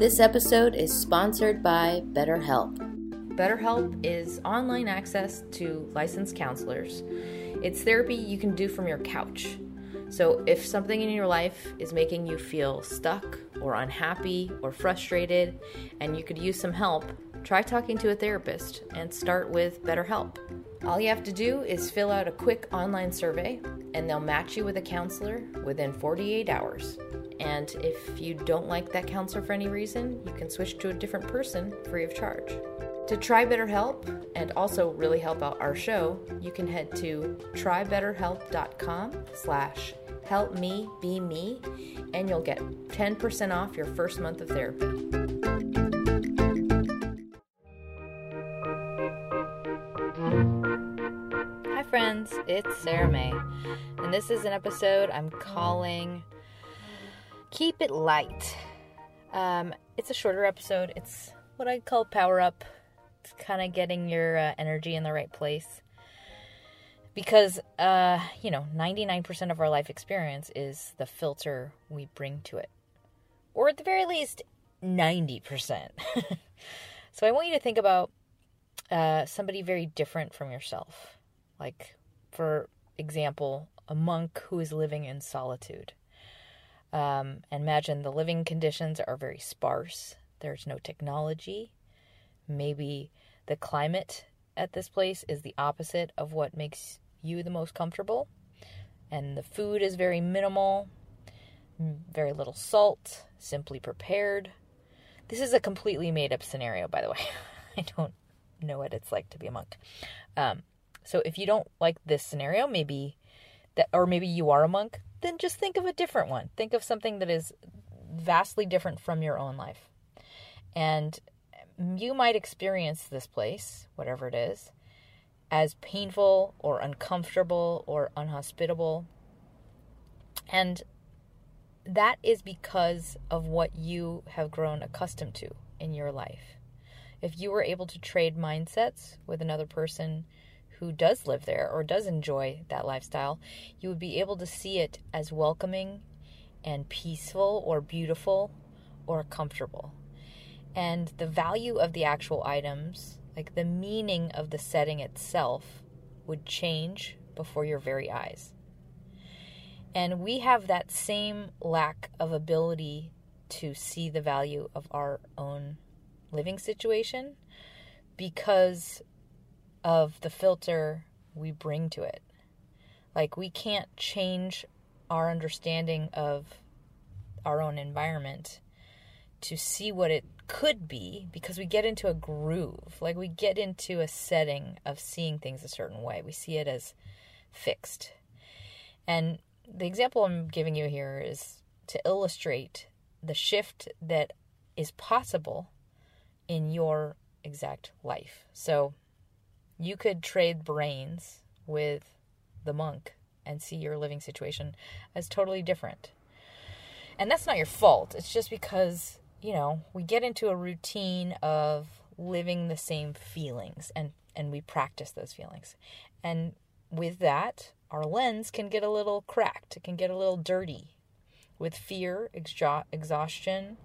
This episode is sponsored by BetterHelp. BetterHelp is online access to licensed counselors. It's therapy you can do from your couch. So, if something in your life is making you feel stuck or unhappy or frustrated and you could use some help, try talking to a therapist and start with BetterHelp. All you have to do is fill out a quick online survey and they'll match you with a counselor within 48 hours. And if you don't like that counselor for any reason, you can switch to a different person free of charge. To try BetterHelp and also really help out our show, you can head to trybetterhelp.com slash help me be me and you'll get 10% off your first month of therapy. Hi friends, it's Sarah May, and this is an episode I'm calling Keep It Light. Um, it's a shorter episode. It's what I call power up. It's kind of getting your uh, energy in the right place. Because, uh, you know, 99% of our life experience is the filter we bring to it. Or at the very least, 90%. so I want you to think about uh, somebody very different from yourself. Like, for example, a monk who is living in solitude. Um, imagine the living conditions are very sparse. There's no technology. Maybe the climate at this place is the opposite of what makes you the most comfortable. And the food is very minimal, very little salt, simply prepared. This is a completely made up scenario, by the way. I don't know what it's like to be a monk. Um, so if you don't like this scenario, maybe that, or maybe you are a monk, then just think of a different one. Think of something that is vastly different from your own life. And you might experience this place, whatever it is, as painful or uncomfortable or unhospitable. And that is because of what you have grown accustomed to in your life. If you were able to trade mindsets with another person who does live there or does enjoy that lifestyle, you would be able to see it as welcoming and peaceful or beautiful or comfortable. And the value of the actual items, like the meaning of the setting itself, would change before your very eyes. And we have that same lack of ability to see the value of our own living situation because of the filter we bring to it. Like, we can't change our understanding of our own environment to see what it could be because we get into a groove. Like, we get into a setting of seeing things a certain way. We see it as fixed. And the example I'm giving you here is to illustrate the shift that is possible in your exact life. So, you could trade brains with the monk and see your living situation as totally different. And that's not your fault. It's just because, you know, we get into a routine of living the same feelings and and we practice those feelings. And with that, our lens can get a little cracked. It can get a little dirty with fear, exhaustion,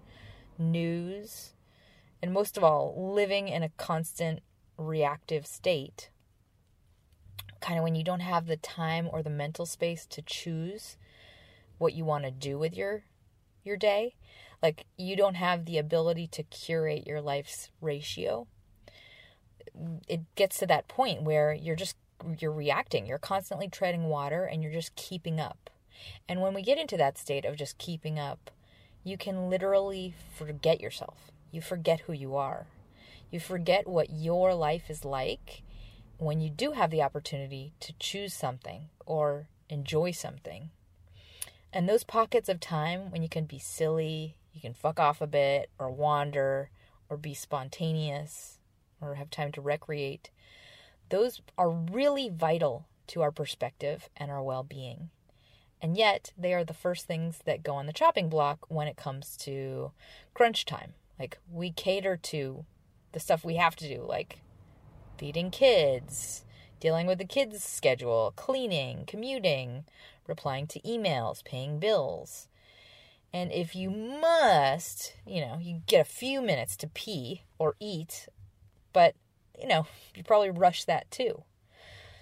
news, and most of all, living in a constant reactive state, kind of when you don't have the time or the mental space to choose what you want to do with your your day, like you don't have the ability to curate your life's ratio. It gets to that point where you're just you're reacting, you're constantly treading water and you're just keeping up. And when we get into that state of just keeping up, you can literally forget yourself. You forget who you are. You forget what your life is like when you do have the opportunity to choose something or enjoy something. And those pockets of time when you can be silly, you can fuck off a bit or wander or be spontaneous or have time to recreate, those are really vital to our perspective and our well being. And yet, they are the first things that go on the chopping block when it comes to crunch time. Like, we cater to the stuff we have to do, like feeding kids, dealing with the kids' schedule, cleaning, commuting, replying to emails, paying bills. And if you must, you know, you get a few minutes to pee or eat, but, you know, you probably rush that too.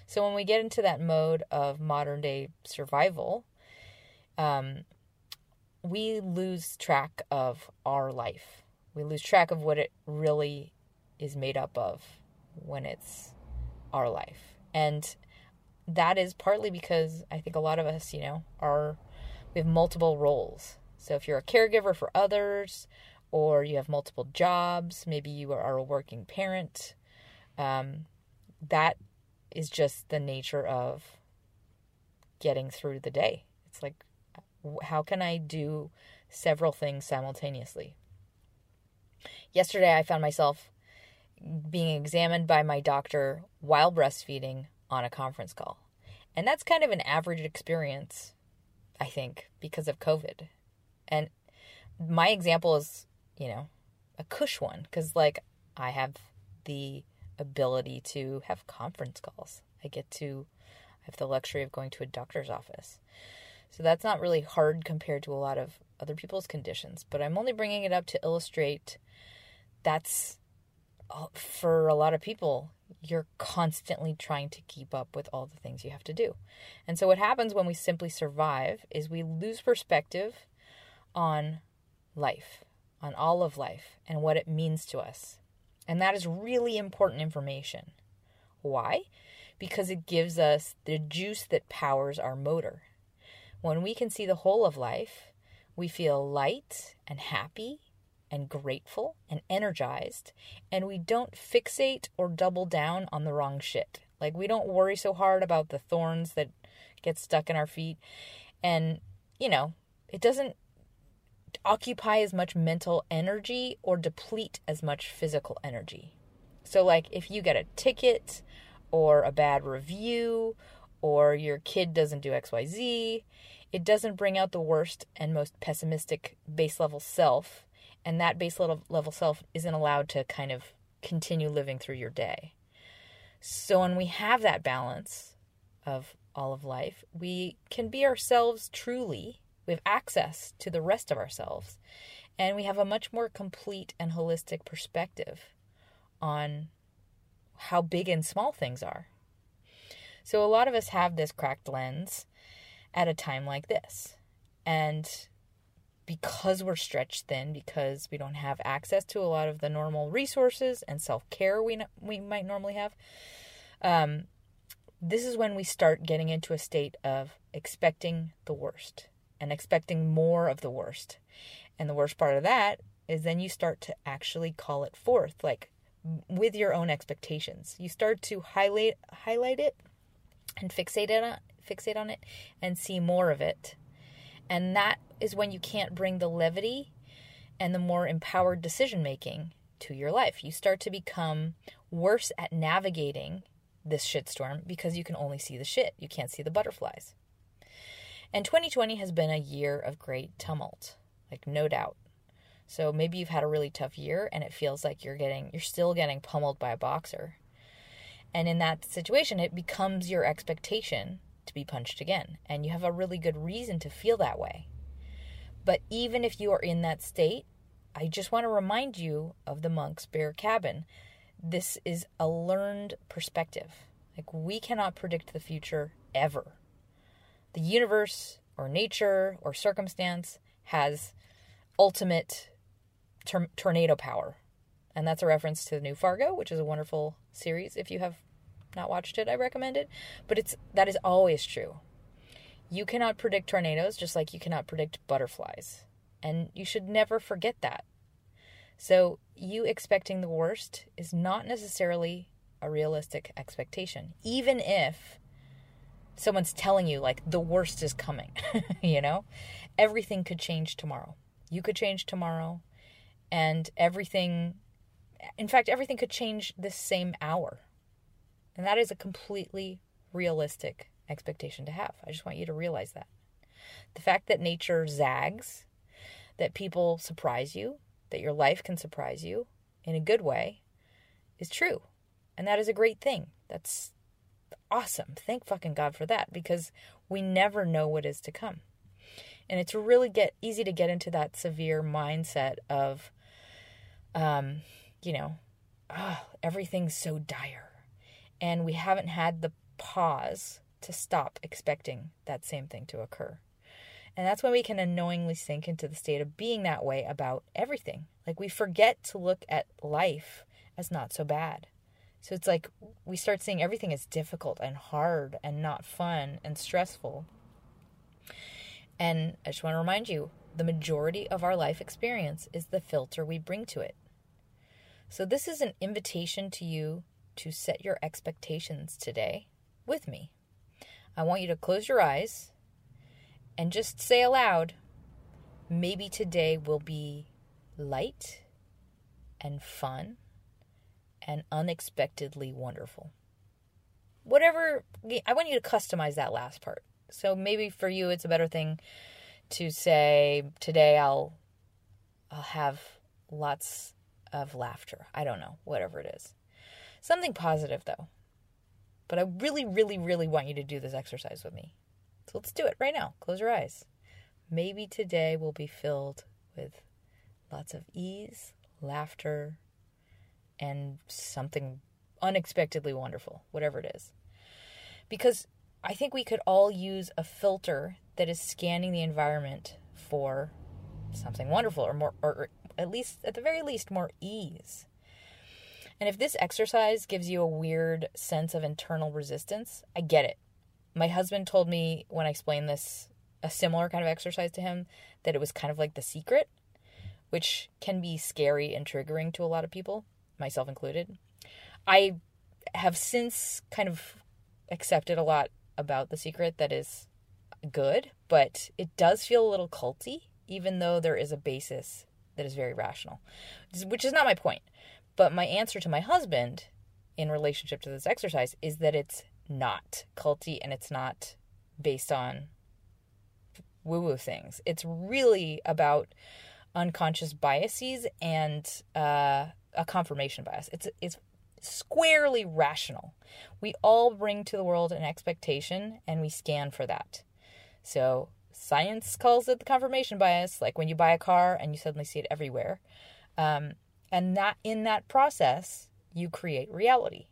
So when we get into that mode of modern day survival, um, we lose track of our life. We lose track of what it really is made up of when it's our life. And that is partly because I think a lot of us, you know, are we have multiple roles. So if you're a caregiver for others, or you have multiple jobs, maybe you are a working parent, um, that is just the nature of getting through the day. It's like, how can I do several things simultaneously? Yesterday, I found myself being examined by my doctor while breastfeeding on a conference call. And that's kind of an average experience, I think, because of COVID. And my example is, you know, a cush one because, like, I have the ability to have conference calls. I get to I have the luxury of going to a doctor's office. So that's not really hard compared to a lot of other people's conditions, but I'm only bringing it up to illustrate that's Uh, for a lot of people you're constantly trying to keep up with all the things you have to do. And so what happens when we simply survive is we lose perspective on life, on all of life and what it means to us. And that is really important information. Why? Because it gives us the juice that powers our motor. When we can see the whole of life, we feel light and happy and grateful and energized, and we don't fixate or double down on the wrong shit. Like, we don't worry so hard about the thorns that get stuck in our feet. And, you know, it doesn't occupy as much mental energy or deplete as much physical energy. So, like, if you get a ticket or a bad review or your kid doesn't do XYZ, it doesn't bring out the worst and most pessimistic base level self. And that base level, level self isn't allowed to kind of continue living through your day. So, when we have that balance of all of life, we can be ourselves truly we have access to the rest of ourselves. And we have a much more complete and holistic perspective on how big and small things are. So, a lot of us have this cracked lens at a time like this. And because we're stretched thin, because we don't have access to a lot of the normal resources and self care we, we might normally have, um, this is when we start getting into a state of expecting the worst and expecting more of the worst. And the worst part of that is then you start to actually call it forth, like with your own expectations. You start to highlight highlight it and fixate it on fixate on it and see more of it. And that is when you can't bring the levity and the more empowered decision making to your life. You start to become worse at navigating this shitstorm because you can only see the shit. You can't see the butterflies. And 2020 has been a year of great tumult, like no doubt. So maybe you've had a really tough year and it feels like you're getting you're still getting pummeled by a boxer. And in that situation it becomes your expectation to be punched again, and you have a really good reason to feel that way. But even if you are in that state, I just want to remind you of the monk's bare cabin. This is a learned perspective. Like we cannot predict the future ever the universe or nature or circumstance has ultimate tor- tornado power. And that's a reference to the new Fargo, which is a wonderful series. If you have not watched it, I recommend it. But it's that is always true. You cannot predict tornadoes just like you cannot predict butterflies. And you should never forget that. So, you expecting the worst is not necessarily a realistic expectation, even if someone's telling you like the worst is coming, you know? Everything could change tomorrow. You could change tomorrow and everything in fact everything could change this same hour. And that is a completely realistic expectation to have. I just want you to realize that. The fact that nature zags, that people surprise you, that your life can surprise you in a good way is true. And that is a great thing. That's awesome. Thank fucking God for that because we never know what is to come. And it's really get easy to get into that severe mindset of um, you know, oh, everything's so dire. And we haven't had the pause to stop expecting that same thing to occur. And that's when we can unknowingly sink into the state of being that way about everything. Like we forget to look at life as not so bad. So it's like we start seeing everything as difficult and hard and not fun and stressful. And I just want to remind you the majority of our life experience is the filter we bring to it. So, this is an invitation to you to set your expectations today with me. I want you to close your eyes and just say aloud, maybe today will be light and fun and unexpectedly wonderful. Whatever, I want you to customize that last part. So maybe for you, it's a better thing to say, today I'll, I'll have lots of laughter. I don't know, whatever it is. Something positive though. But I really, really, really want you to do this exercise with me. So let's do it right now. Close your eyes. Maybe today will be filled with lots of ease, laughter, and something unexpectedly wonderful, whatever it is. Because I think we could all use a filter that is scanning the environment for something wonderful or more or at least at the very least more ease. And if this exercise gives you a weird sense of internal resistance, I get it. My husband told me when I explained this, a similar kind of exercise to him, that it was kind of like the secret, which can be scary and triggering to a lot of people, myself included. I have since kind of accepted a lot about the secret that is good, but it does feel a little culty, even though there is a basis that is very rational, which is not my point. But my answer to my husband in relationship to this exercise is that it's not culty and it's not based on woo woo things. It's really about unconscious biases and uh, a confirmation bias. It's it's squarely rational. We all bring to the world an expectation and we scan for that. So science calls it the confirmation bias, like when you buy a car and you suddenly see it everywhere. Um, and that in that process, you create reality.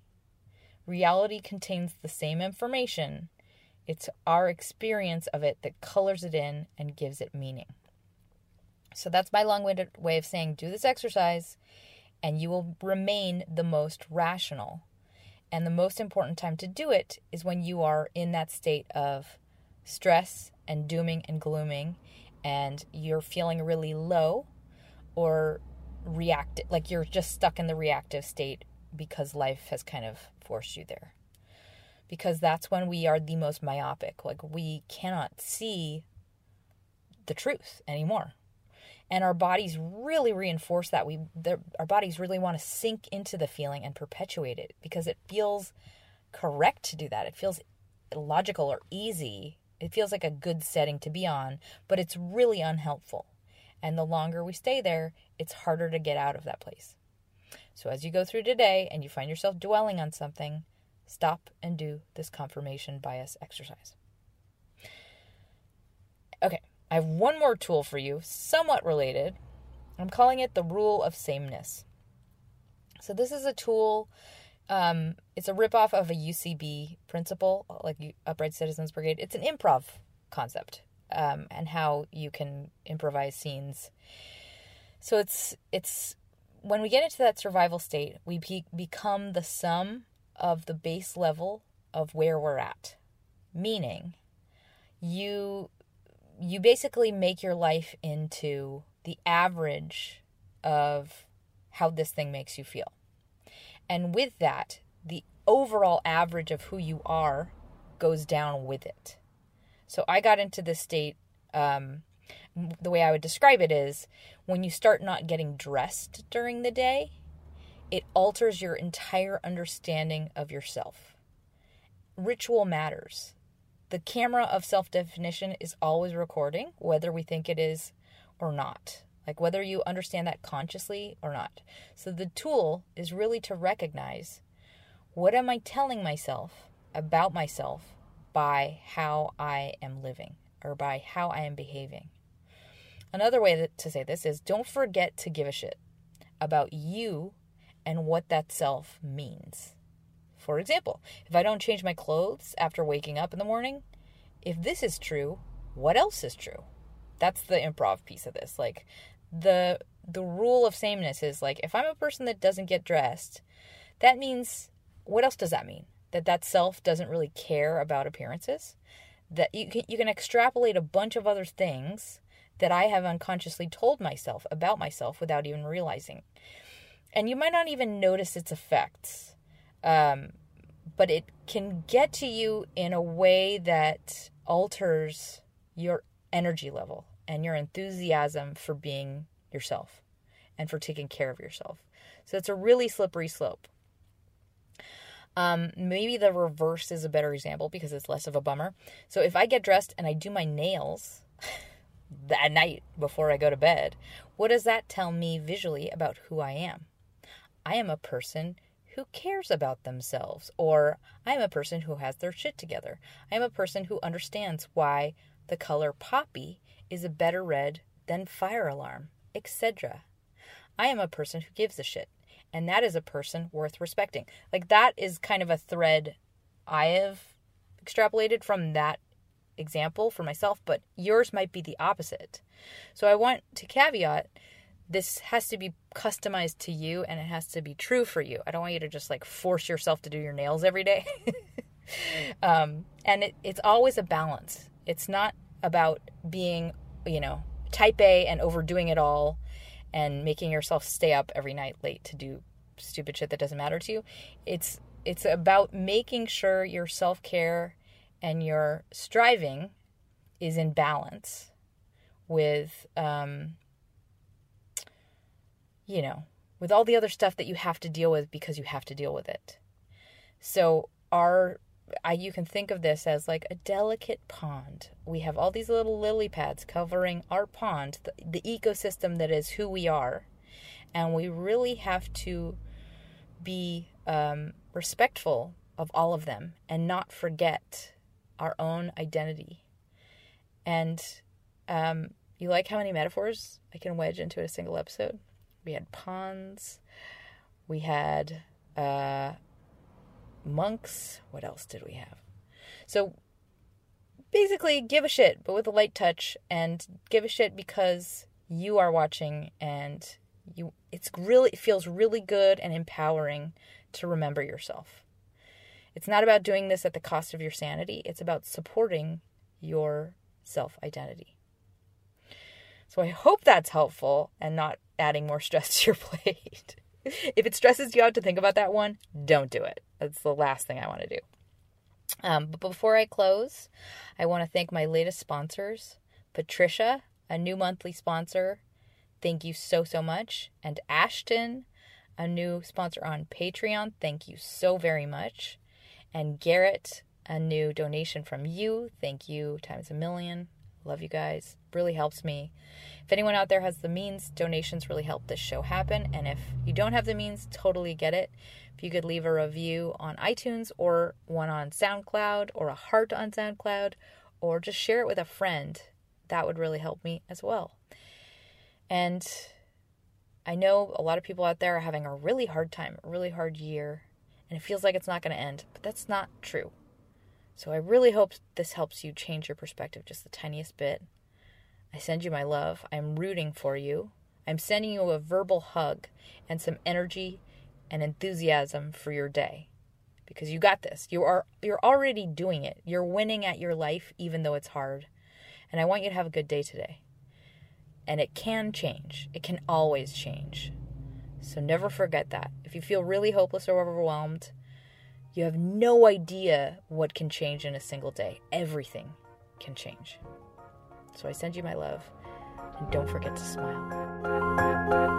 Reality contains the same information. It's our experience of it that colors it in and gives it meaning. So that's my long winded way of saying do this exercise and you will remain the most rational. And the most important time to do it is when you are in that state of stress and dooming and glooming and you're feeling really low or reactive like you're just stuck in the reactive state because life has kind of forced you there. Because that's when we are the most myopic. Like we cannot see the truth anymore. And our bodies really reinforce that. We our bodies really want to sink into the feeling and perpetuate it because it feels correct to do that. It feels logical or easy. It feels like a good setting to be on but it's really unhelpful and the longer we stay there it's harder to get out of that place so as you go through today and you find yourself dwelling on something stop and do this confirmation bias exercise okay I have one more tool for you, somewhat related. I'm calling it the rule of sameness. So, this is a tool, um, it's a ripoff of a UCB principle, like Upright Citizens Brigade. It's an improv concept um, and how you can improvise scenes. So, it's, it's when we get into that survival state, we be- become the sum of the base level of where we're at. Meaning, you you basically make your life into the average of how this thing makes you feel. And with that, the overall average of who you are goes down with it. So I got into this state. Um, the way I would describe it is when you start not getting dressed during the day, it alters your entire understanding of yourself. Ritual matters the camera of self definition is always recording, whether we think it is or not. Like whether you understand that consciously or not. So the tool is really to recognize what am I telling myself about myself by how I am living? or by how I am behaving. Another way to say this is don't forget to give a shit about you and what that self means. For example, if I don't change my clothes after waking up in the morning, if this is true, what else is true? That's the improv piece of this. Like the the rule of sameness is like if I'm a person that doesn't get dressed, that means what else does that mean? That that self doesn't really care about appearances? That you can you can extrapolate a bunch of other things that I have unconsciously told myself about myself without even realizing. And you might not even notice its effects. Um, but it can get to you in a way that alters your energy level and your enthusiasm for being yourself and for taking care of yourself. So it's a really slippery slope. Um, maybe the reverse is a better example because it's less of a bummer. So if I get dressed and I do my nails that night before I go to bed, what does that tell me visually about who I am? I am a person who cares about themselves, or I am a person who has their shit together. I am a person who understands why the color poppy is a better red than fire alarm, etc. I am a person who gives a shit, and that is a person worth respecting. Like that is kind of a thread I have extrapolated from that example for myself, but yours might be the opposite. So I want to caveat this has to be customized to you and it has to be true for you. I don't want you to just like force yourself to do your nails every day. um, and it, it's always a balance. It's not about being, you know, type A and overdoing it all and making yourself stay up every night late to do stupid shit that doesn't matter to you. It's it's about making sure your self-care and your striving is in balance with um, you know, with all the other stuff that you have to deal with because you have to deal with it. So our I, you can think of this as like a delicate pond. We have all these little lily pads covering our pond, the, the ecosystem that is who we are. And we really have to be um, respectful of all of them and not forget our own identity. And um, you like how many metaphors I can wedge into a single episode? we had ponds, we had uh, monks. What else did we have? So basically, give a shit, but with a light touch, and give a shit because you are watching and you. It's really it feels really good and empowering to remember yourself. It's not about doing this at the cost of your sanity. It's about supporting your self identity. So I hope that's helpful and not adding more stress to your plate. if it stresses you out to think about that one, don't do it. That's the last thing I want to do. Um, but before I close, I want to thank my latest sponsors Patricia, a new monthly sponsor. Thank you so, so much. And Ashton, a new sponsor on Patreon. Thank you so very much. And Garrett, a new donation from you. Thank you times a million. Love you guys. Really helps me. If anyone out there has the means, donations really help this show happen. And if you don't have the means, totally get it. If you could leave a review on iTunes or one on SoundCloud or a heart on SoundCloud or just share it with a friend, that would really help me as well. And I know a lot of people out there are having a really hard time, a really hard year, and it feels like it's not going to end, but that's not true. So I really hope this helps you change your perspective just the tiniest bit. I send you my love. I'm rooting for you. I'm sending you a verbal hug and some energy and enthusiasm for your day because you got this. You are you're already doing it. You're winning at your life even though it's hard. And I want you to have a good day today. And it can change. It can always change. So never forget that. If you feel really hopeless or overwhelmed, you have no idea what can change in a single day. Everything can change. So I send you my love, and don't forget to smile.